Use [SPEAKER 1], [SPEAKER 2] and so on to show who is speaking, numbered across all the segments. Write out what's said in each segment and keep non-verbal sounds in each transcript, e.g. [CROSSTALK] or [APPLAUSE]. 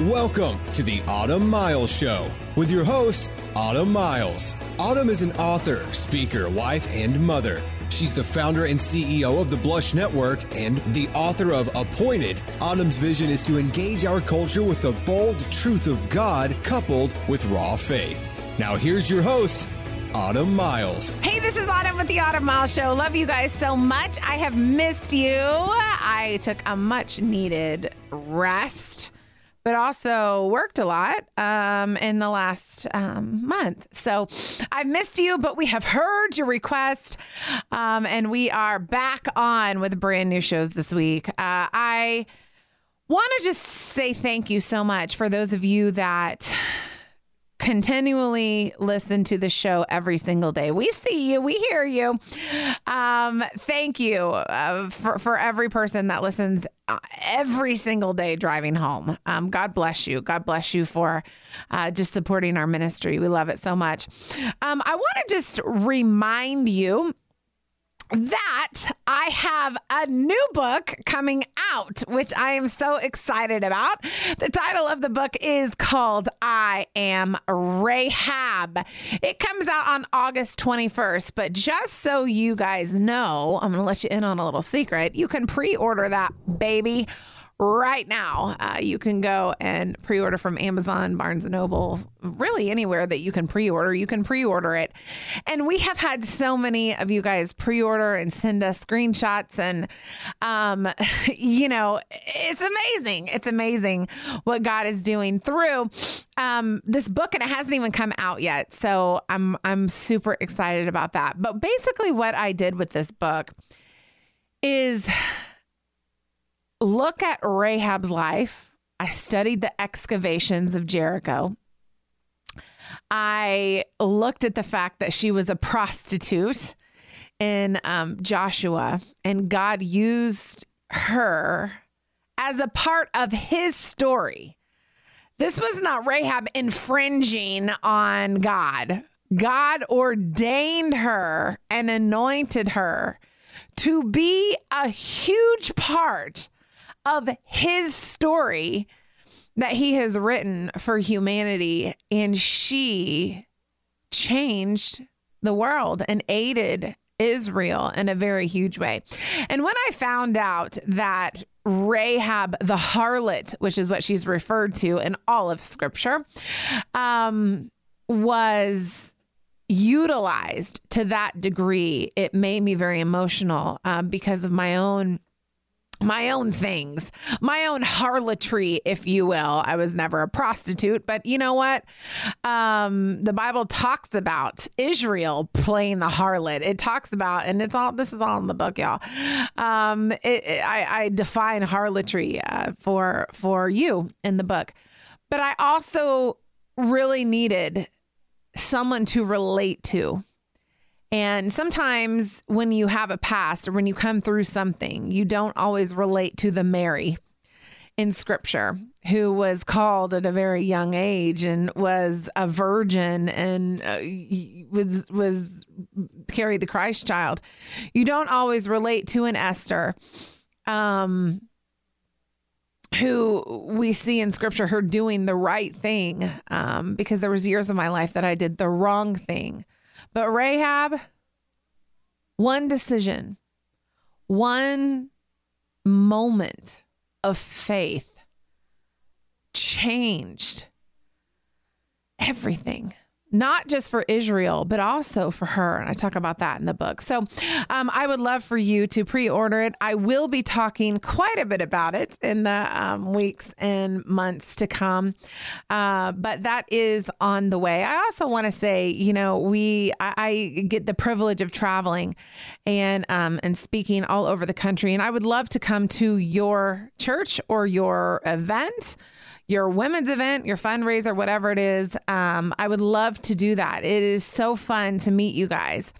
[SPEAKER 1] Welcome to the Autumn Miles Show with your host, Autumn Miles. Autumn is an author, speaker, wife, and mother. She's the founder and CEO of the Blush Network and the author of Appointed. Autumn's vision is to engage our culture with the bold truth of God coupled with raw faith. Now, here's your host, Autumn Miles.
[SPEAKER 2] Hey, this is Autumn with the Autumn Miles Show. Love you guys so much. I have missed you. I took a much needed rest but also worked a lot um, in the last um, month. So I've missed you, but we have heard your request, um, and we are back on with brand new shows this week. Uh, I want to just say thank you so much for those of you that continually listen to the show every single day. We see you, we hear you. Um, thank you uh, for, for every person that listens uh, every single day driving home. Um, God bless you. God bless you for uh, just supporting our ministry. We love it so much. Um, I want to just remind you that I have a new book coming out, which I am so excited about. The title of the book is called I Am Rahab. It comes out on August 21st, but just so you guys know, I'm going to let you in on a little secret. You can pre order that baby right now. Uh, you can go and pre-order from Amazon, Barnes and Noble, really anywhere that you can pre-order. You can pre-order it, and we have had so many of you guys pre-order and send us screenshots, and um, [LAUGHS] you know, it's amazing. It's amazing what God is doing through um, this book, and it hasn't even come out yet. So I'm I'm super excited about that. But basically, what I did with this book is look at Rahab's life. I studied the excavations of Jericho. I looked at the fact that she was a prostitute in um, Joshua, and God used her as a part of his story. This was not Rahab infringing on God. God ordained her and anointed her to be a huge part of his story that he has written for humanity. And she changed the world and aided Israel in a very huge way. And when I found out that Rahab the harlot, which is what she's referred to in all of scripture, um, was utilized to that degree, it made me very emotional uh, because of my own my own things, my own harlotry, if you will. I was never a prostitute, but you know what? Um, the Bible talks about Israel playing the harlot. It talks about, and it's all this is all in the book, y'all. Um, it, it, I, I, define harlotry uh, for for you in the book, but I also really needed someone to relate to and sometimes when you have a past or when you come through something, you don't always relate to the Mary in scripture who was called at a very young age and was a virgin and uh, was was carried the Christ child. You don't always relate to an Esther um who we see in scripture her doing the right thing um because there was years of my life that I did the wrong thing but Rahab, one decision, one moment of faith changed everything not just for Israel, but also for her. And I talk about that in the book. So um, I would love for you to pre order it. I will be talking quite a bit about it in the um, weeks and months to come. Uh, but that is on the way. I also want to say, you know, we, I, I, get the privilege of traveling and, um, and speaking all over the country. And I would love to come to your church or your event your women's event, your fundraiser, whatever it is. Um, I would love to do that. It is so fun to meet you guys.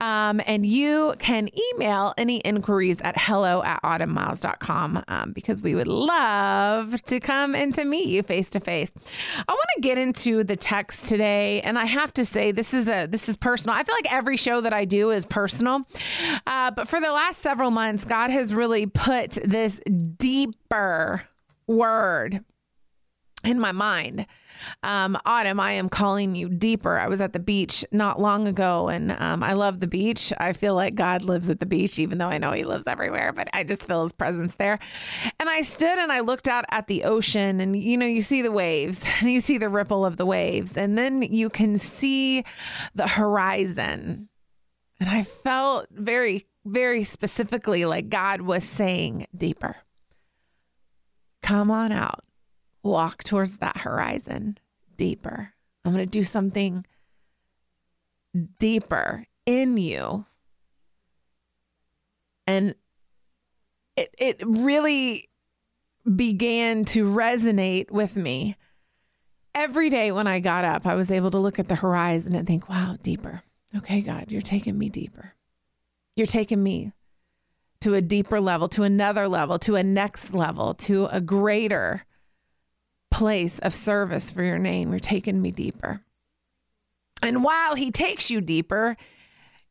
[SPEAKER 2] Um, and you can email any inquiries at hello at autumnmiles.com um, because we would love to come and to meet you face to face. I want to get into the text today. And I have to say, this is a, this is personal. I feel like every show that I do is personal. Uh, but for the last several months, God has really put this deeper word in my mind. Um, Autumn, I am calling you deeper. I was at the beach not long ago and um, I love the beach. I feel like God lives at the beach, even though I know He lives everywhere, but I just feel His presence there. And I stood and I looked out at the ocean and, you know, you see the waves [LAUGHS] and you see the ripple of the waves, and then you can see the horizon. And I felt very, very specifically like God was saying, deeper. Come on out walk towards that horizon deeper. I'm going to do something deeper in you. And it it really began to resonate with me. Every day when I got up, I was able to look at the horizon and think, wow, deeper. Okay, God, you're taking me deeper. You're taking me to a deeper level, to another level, to a next level, to a greater place of service for your name. You're taking me deeper. And while he takes you deeper,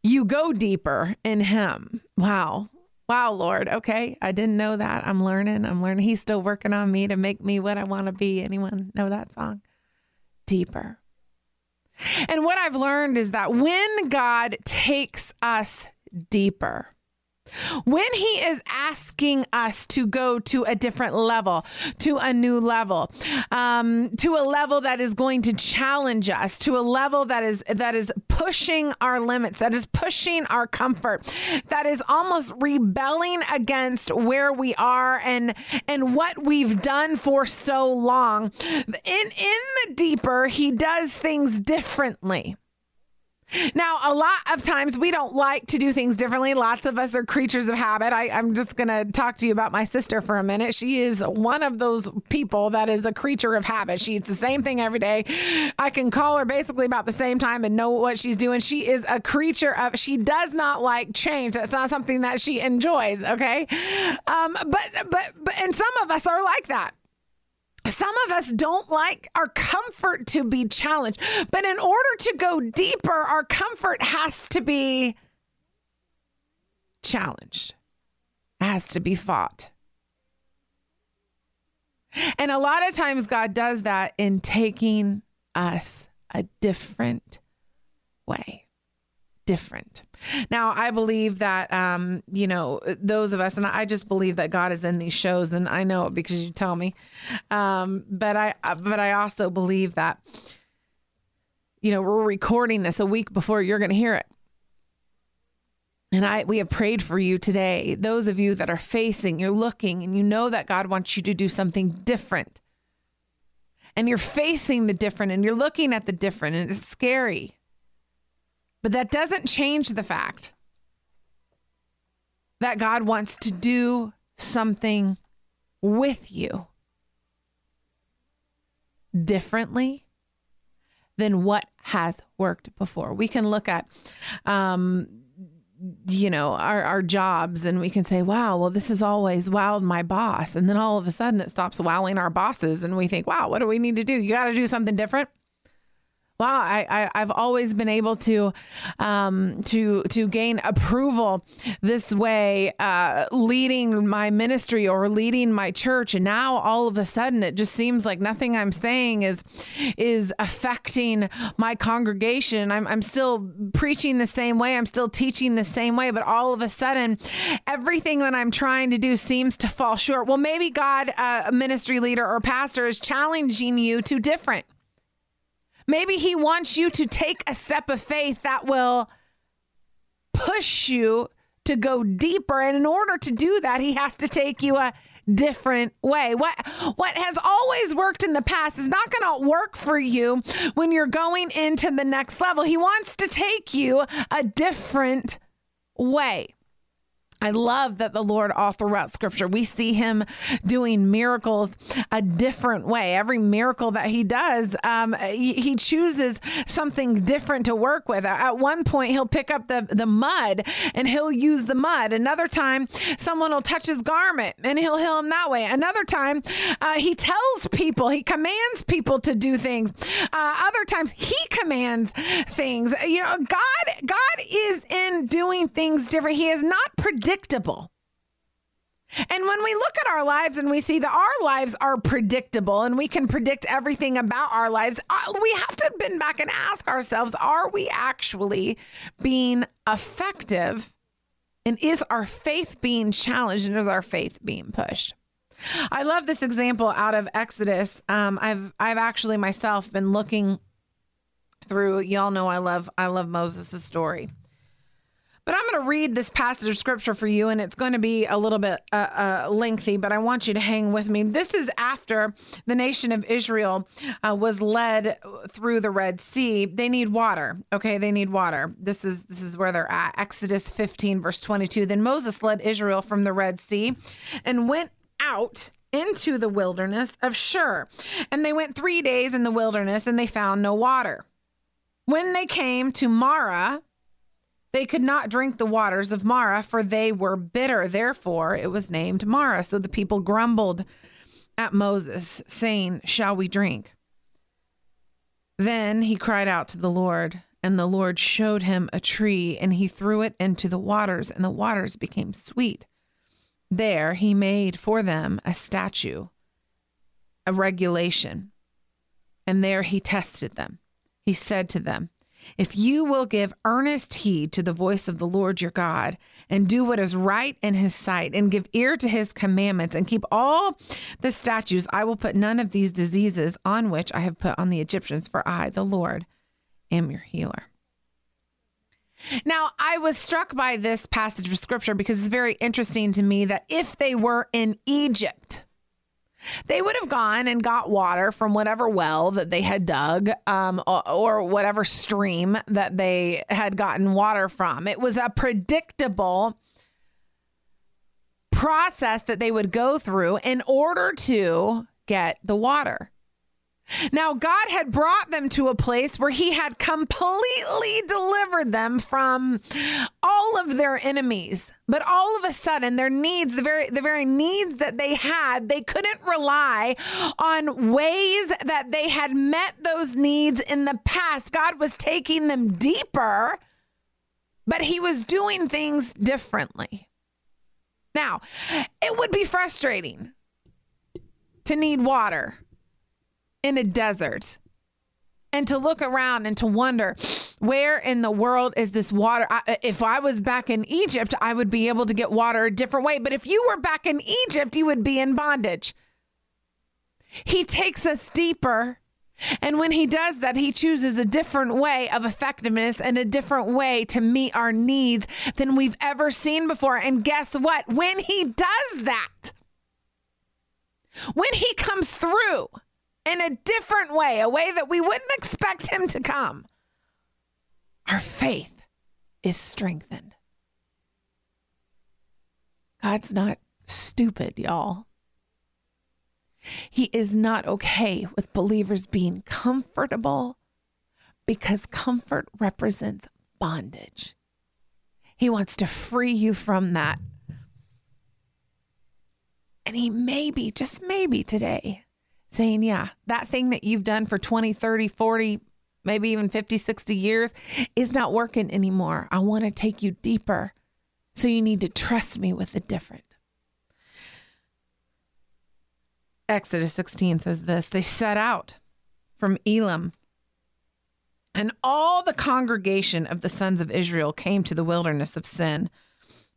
[SPEAKER 2] you go deeper in him. Wow. Wow, Lord. Okay. I didn't know that. I'm learning. I'm learning. He's still working on me to make me what I want to be. Anyone know that song? Deeper. And what I've learned is that when God takes us deeper, when he is asking us to go to a different level, to a new level, um, to a level that is going to challenge us, to a level that is that is pushing our limits, that is pushing our comfort, that is almost rebelling against where we are and and what we've done for so long. In in the deeper, he does things differently. Now, a lot of times we don't like to do things differently. Lots of us are creatures of habit. I, am just going to talk to you about my sister for a minute. She is one of those people that is a creature of habit. She eats the same thing every day. I can call her basically about the same time and know what she's doing. She is a creature of, she does not like change. That's not something that she enjoys. Okay. Um, but, but, but, and some of us are like that. Some of us don't like our comfort to be challenged. But in order to go deeper, our comfort has to be challenged, has to be fought. And a lot of times, God does that in taking us a different way different. Now, I believe that, um, you know, those of us, and I just believe that God is in these shows, and I know it because you tell me. Um, but I, but I also believe that, you know, we're recording this a week before you're going to hear it. And I we have prayed for you today. Those of you that are facing, you're looking and you know that God wants you to do something different. And you're facing the different and you're looking at the different and it's scary. But that doesn't change the fact that God wants to do something with you differently than what has worked before. We can look at, um, you know, our, our jobs and we can say, wow, well, this has always wowed my boss. And then all of a sudden it stops wowing our bosses and we think, wow, what do we need to do? You got to do something different wow, I, I have always been able to um, to to gain approval this way, uh, leading my ministry or leading my church, and now all of a sudden it just seems like nothing I'm saying is is affecting my congregation. I'm I'm still preaching the same way, I'm still teaching the same way, but all of a sudden everything that I'm trying to do seems to fall short. Well, maybe God, uh, a ministry leader or pastor, is challenging you to different. Maybe he wants you to take a step of faith that will push you to go deeper. And in order to do that, he has to take you a different way. What what has always worked in the past is not going to work for you when you're going into the next level. He wants to take you a different way. I love that the Lord, all throughout scripture, we see him doing miracles a different way. Every miracle that he does, um, he, chooses something different to work with. At one point, he'll pick up the, the mud and he'll use the mud. Another time, someone will touch his garment and he'll heal him that way. Another time, uh, he tells people, he commands people to do things. Uh, other times, he commands things. You know, God, God is in doing things different. He is not predictable predictable. And when we look at our lives and we see that our lives are predictable and we can predict everything about our lives, uh, we have to bend back and ask ourselves are we actually being effective? And is our faith being challenged and is our faith being pushed? I love this example out of Exodus. Um, I've I've actually myself been looking through. Y'all know I love I love Moses' story. But I'm going to read this passage of scripture for you, and it's going to be a little bit uh, uh, lengthy, but I want you to hang with me. This is after the nation of Israel uh, was led through the Red Sea. They need water. Okay, they need water. This is this is where they're at. Exodus 15, verse 22. Then Moses led Israel from the Red Sea and went out into the wilderness of Shur. And they went three days in the wilderness and they found no water. When they came to Marah, they could not drink the waters of Marah, for they were bitter. Therefore, it was named Marah. So the people grumbled at Moses, saying, Shall we drink? Then he cried out to the Lord, and the Lord showed him a tree, and he threw it into the waters, and the waters became sweet. There he made for them a statue, a regulation, and there he tested them. He said to them, if you will give earnest heed to the voice of the Lord your God and do what is right in his sight and give ear to his commandments and keep all the statutes, I will put none of these diseases on which I have put on the Egyptians, for I, the Lord, am your healer. Now, I was struck by this passage of scripture because it's very interesting to me that if they were in Egypt, they would have gone and got water from whatever well that they had dug um, or, or whatever stream that they had gotten water from. It was a predictable process that they would go through in order to get the water. Now, God had brought them to a place where He had completely delivered them from all of their enemies. But all of a sudden, their needs, the very, the very needs that they had, they couldn't rely on ways that they had met those needs in the past. God was taking them deeper, but He was doing things differently. Now, it would be frustrating to need water in a desert and to look around and to wonder where in the world is this water I, uh, if i was back in egypt i would be able to get water a different way but if you were back in egypt you would be in bondage he takes us deeper and when he does that, he chooses a different way of effectiveness and a different way to meet our needs than we've ever seen before. And guess what? When he does that, when he comes through, in a different way, a way that we wouldn't expect him to come, our faith is strengthened. God's not stupid, y'all. He is not okay with believers being comfortable because comfort represents bondage. He wants to free you from that. And he maybe, just maybe today, saying, yeah, that thing that you've done for 20, 30, 40, maybe even 50, 60 years is not working anymore. I want to take you deeper. So you need to trust me with the different. Exodus 16 says this They set out from Elim, and all the congregation of the sons of Israel came to the wilderness of Sin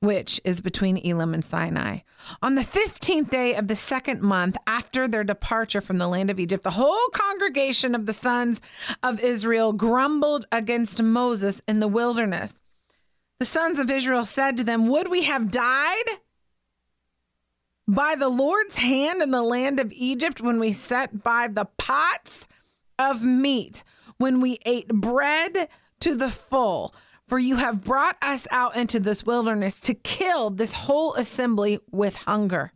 [SPEAKER 2] which is between Elim and Sinai. On the 15th day of the second month after their departure from the land of Egypt, the whole congregation of the sons of Israel grumbled against Moses in the wilderness. The sons of Israel said to them, Would we have died by the Lord's hand in the land of Egypt when we sat by the pots of meat, when we ate bread to the full? For you have brought us out into this wilderness to kill this whole assembly with hunger.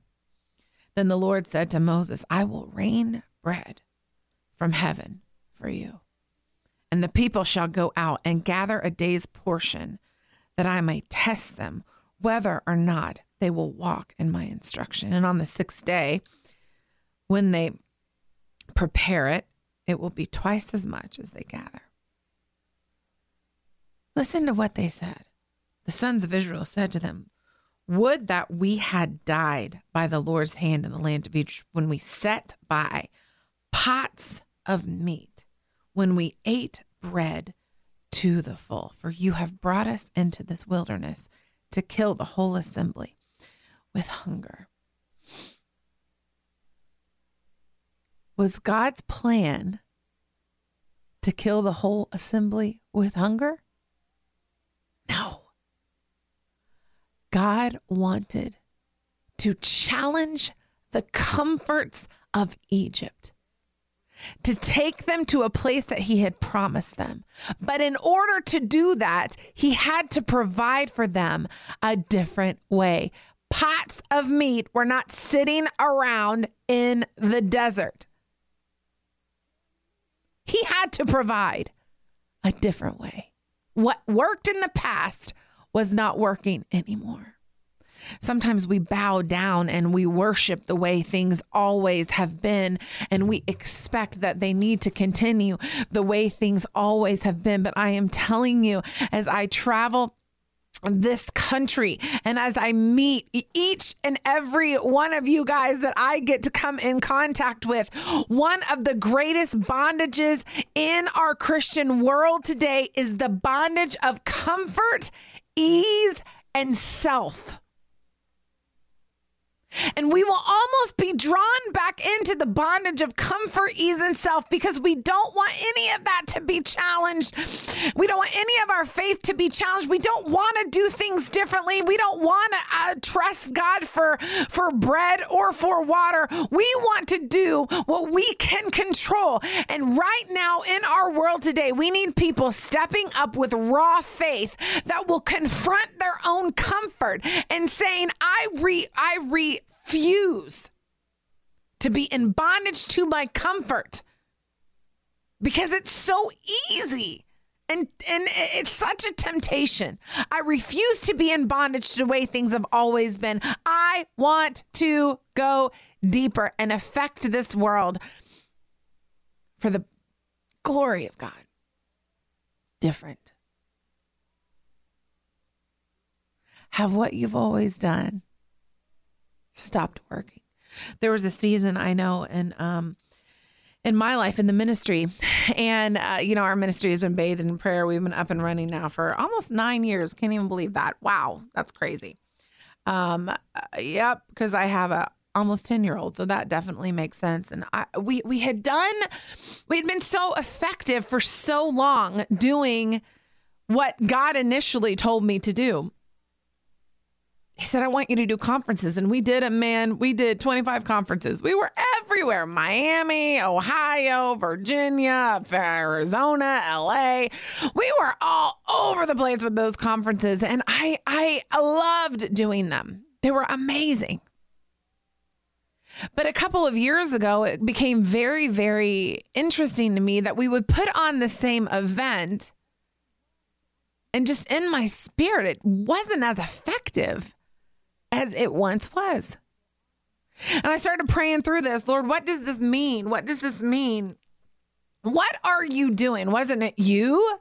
[SPEAKER 2] Then the Lord said to Moses, I will rain bread from heaven for you. And the people shall go out and gather a day's portion, that I may test them whether or not they will walk in my instruction. And on the sixth day, when they prepare it, it will be twice as much as they gather. Listen to what they said. The sons of Israel said to them, Would that we had died by the Lord's hand in the land of Egypt when we set by pots of meat, when we ate bread to the full. For you have brought us into this wilderness to kill the whole assembly with hunger. Was God's plan to kill the whole assembly with hunger? No. God wanted to challenge the comforts of Egypt, to take them to a place that He had promised them. But in order to do that, He had to provide for them a different way. Pots of meat were not sitting around in the desert. He had to provide a different way. What worked in the past was not working anymore. Sometimes we bow down and we worship the way things always have been, and we expect that they need to continue the way things always have been. But I am telling you, as I travel this country. And as I meet each and every one of you guys that I get to come in contact with, one of the greatest bondages in our Christian world today is the bondage of comfort, ease, and self. And we will almost be drawn back into the bondage of comfort, ease, and self because we don't want any of that to be challenged. We don't want any of our faith to be challenged. We don't want to do things differently. We don't want to uh, trust God for, for bread or for water. We want to do what we can control. And right now in our world today, we need people stepping up with raw faith that will confront their own comfort and saying, I re I re refuse to be in bondage to my comfort because it's so easy and and it's such a temptation. I refuse to be in bondage to the way things have always been. I want to go deeper and affect this world for the glory of God. Different. Have what you've always done stopped working. There was a season I know in um in my life in the ministry, and uh, you know our ministry has been bathed in prayer. We've been up and running now for almost nine years. Can't even believe that. Wow, that's crazy. Um, uh, yep, because I have a almost 10 year old so that definitely makes sense and I, we we had done we had been so effective for so long doing what god initially told me to do he said, I want you to do conferences. And we did it, man. We did 25 conferences. We were everywhere Miami, Ohio, Virginia, Arizona, LA. We were all over the place with those conferences. And I, I loved doing them, they were amazing. But a couple of years ago, it became very, very interesting to me that we would put on the same event. And just in my spirit, it wasn't as effective as it once was. And I started praying through this Lord, what does this mean? What does this mean? What are you doing? Wasn't it you?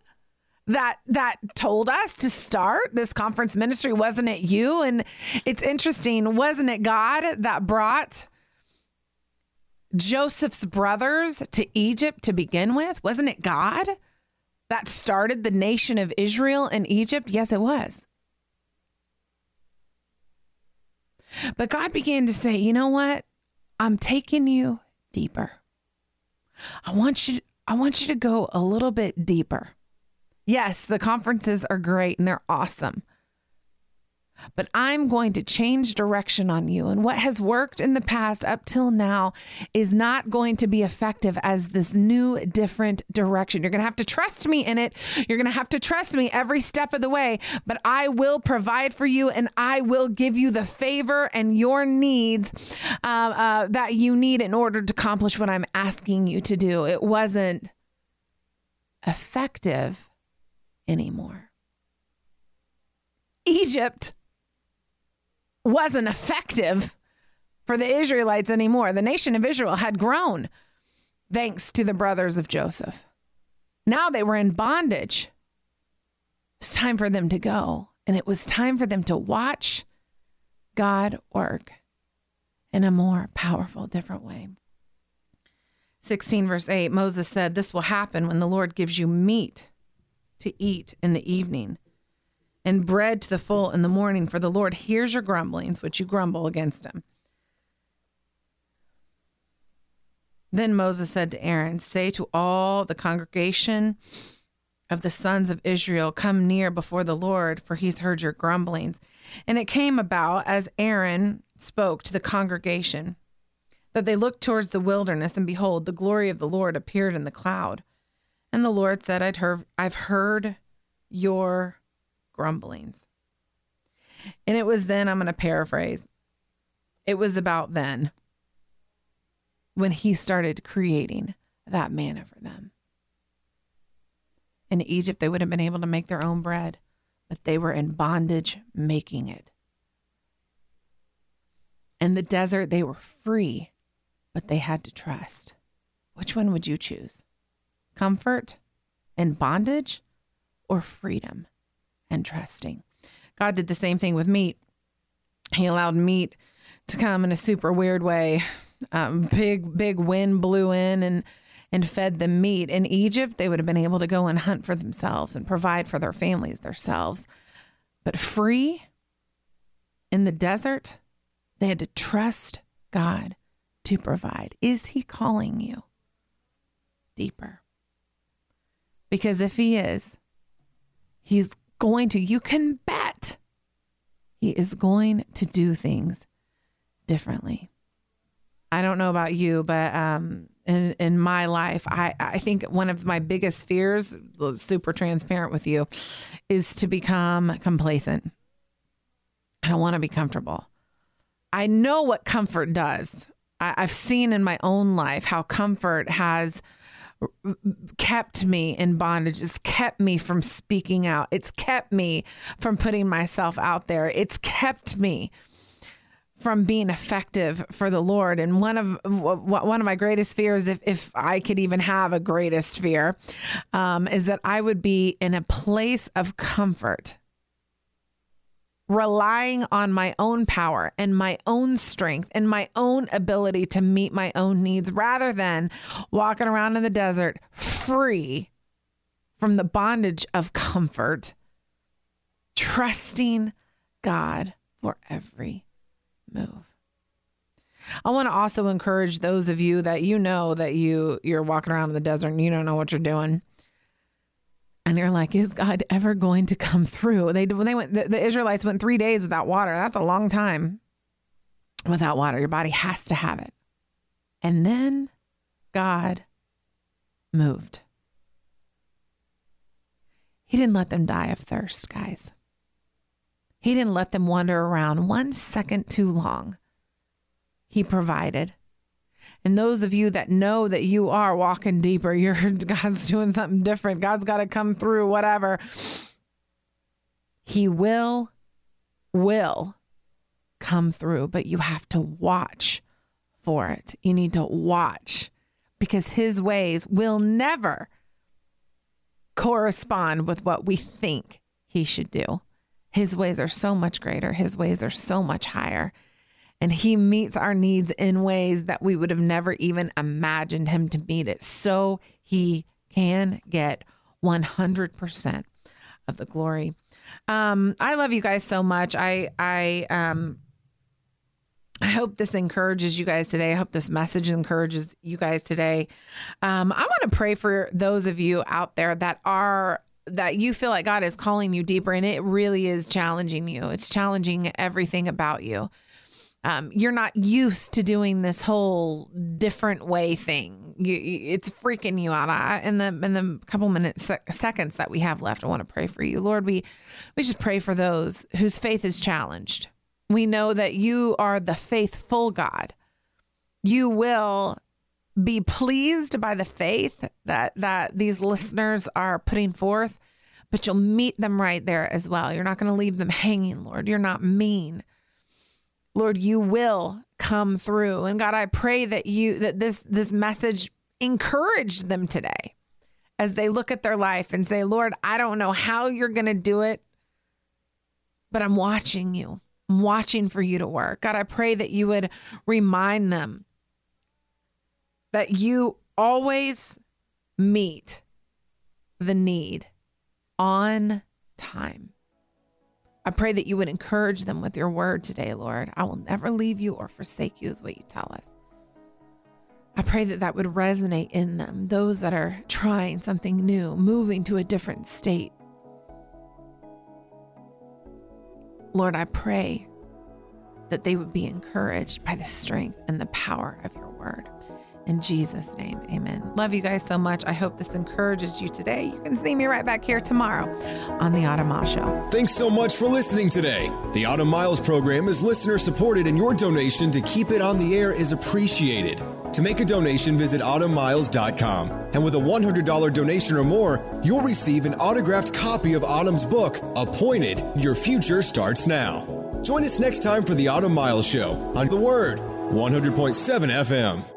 [SPEAKER 2] that that told us to start this conference ministry wasn't it you and it's interesting wasn't it god that brought joseph's brothers to egypt to begin with wasn't it god that started the nation of israel in egypt yes it was But God began to say, you know what? I'm taking you deeper. I want you I want you to go a little bit deeper. Yes, the conferences are great and they're awesome but I'm going to change direction on you. And what has worked in the past up till now is not going to be effective as this new, different direction. You're going to have to trust me in it. You're going to have to trust me every step of the way, but I will provide for you and I will give you the favor and your needs uh, uh, that you need in order to accomplish what I'm asking you to do. It wasn't effective anymore. Egypt wasn't effective for the Israelites anymore. The nation of Israel had grown thanks to the brothers of Joseph. Now they were in bondage. It's time for them to go. And it was time for them to watch God work in a more powerful, different way. 16, verse 8 Moses said, This will happen when the Lord gives you meat to eat in the evening and bread to the full in the morning, for the Lord hears your grumblings, which you grumble against him. Then Moses said to Aaron, Say to all the congregation of the sons of Israel, Come near before the Lord, for he's heard your grumblings. And it came about as Aaron spoke to the congregation that they looked towards the wilderness, and behold, the glory of the Lord appeared in the cloud. And the Lord said, I'd heard, I've heard your grumblings. And it was then, I'm going to paraphrase, it was about then when he started creating that manna for them. In Egypt, they would have been able to make their own bread, but they were in bondage making it. In the desert, they were free, but they had to trust. Which one would you choose? Comfort and bondage or freedom and trusting? God did the same thing with meat. He allowed meat to come in a super weird way. Um, big, big wind blew in and and fed them meat. In Egypt, they would have been able to go and hunt for themselves and provide for their families themselves. But free in the desert, they had to trust God to provide. Is He calling you deeper? Because if He is, He's going to, you can bet He is going to do things differently. I don't know about you, but um, in in my life, I I think one of my biggest fears, super transparent with you, is to become complacent. I don't want to be comfortable. I know what comfort does. I, I've seen in my own life how comfort has kept me in bondage. It's kept me from speaking out. It's kept me from putting myself out there. It's kept me from being effective for the Lord. And one of one of my greatest fears, if if I could even have a greatest fear, um, is that I would be in a place of comfort, relying on my own power and my own strength and my own ability to meet my own needs, rather than walking around in the desert free from the bondage of comfort, trusting God for every move. I want to also encourage those of you that you know that you you're walking around in the desert and you don't know what you're doing. And you're like, is God ever going to come through? They when they went the, the Israelites went 3 days without water. That's a long time without water. Your body has to have it. And then God moved. He didn't let them die of thirst, guys. He didn't let them wander around one second too long. He provided. And those of you that know that you are walking deeper, [LAUGHS] you're God's doing something different. God's got to come through, whatever. He will, will come through, but you have to watch for it. You need to watch because his ways will never correspond with what we think he should do. His ways are so much greater, His ways are so much higher. And He meets our needs in ways that we would have never even imagined Him to meet it. So He can get 100% of the glory. Um, I love you guys so much. I, I, um, I hope this encourages you guys today. I hope this message encourages you guys today. Um, I want to pray for those of you out there that are that you feel like God is calling you deeper and it really is challenging you. It's challenging everything about you. Um, you're not used to doing this whole different way thing. You, it's freaking you out. I, in the in the couple minutes seconds that we have left, I want to pray for you, Lord. We we just pray for those whose faith is challenged. We know that you are the faithful God. You will be pleased by the faith that that these listeners are putting forth but you'll meet them right there as well you're not going to leave them hanging lord you're not mean lord you will come through and god i pray that you that this this message encouraged them today as they look at their life and say lord i don't know how you're going to do it but i'm watching you I'm watching for you to work. God, I pray that you would remind them that you always meet the need on time. I pray that you would encourage them with your word today, Lord. I will never leave you or forsake you, is what you tell us. I pray that that would resonate in them, those that are trying something new, moving to a different state. Lord, I pray that they would be encouraged by the strength and the power of your word. In Jesus' name, amen. Love you guys so much. I hope this encourages you today. You can see me right back here tomorrow on The Autumn Miles Show.
[SPEAKER 1] Thanks so much for listening today. The Autumn Miles program is listener supported, and your donation to keep it on the air is appreciated. To make a donation, visit autumnmiles.com. And with a $100 donation or more, you'll receive an autographed copy of Autumn's book, Appointed Your Future Starts Now. Join us next time for the Autumn Miles Show on The Word, 100.7 FM.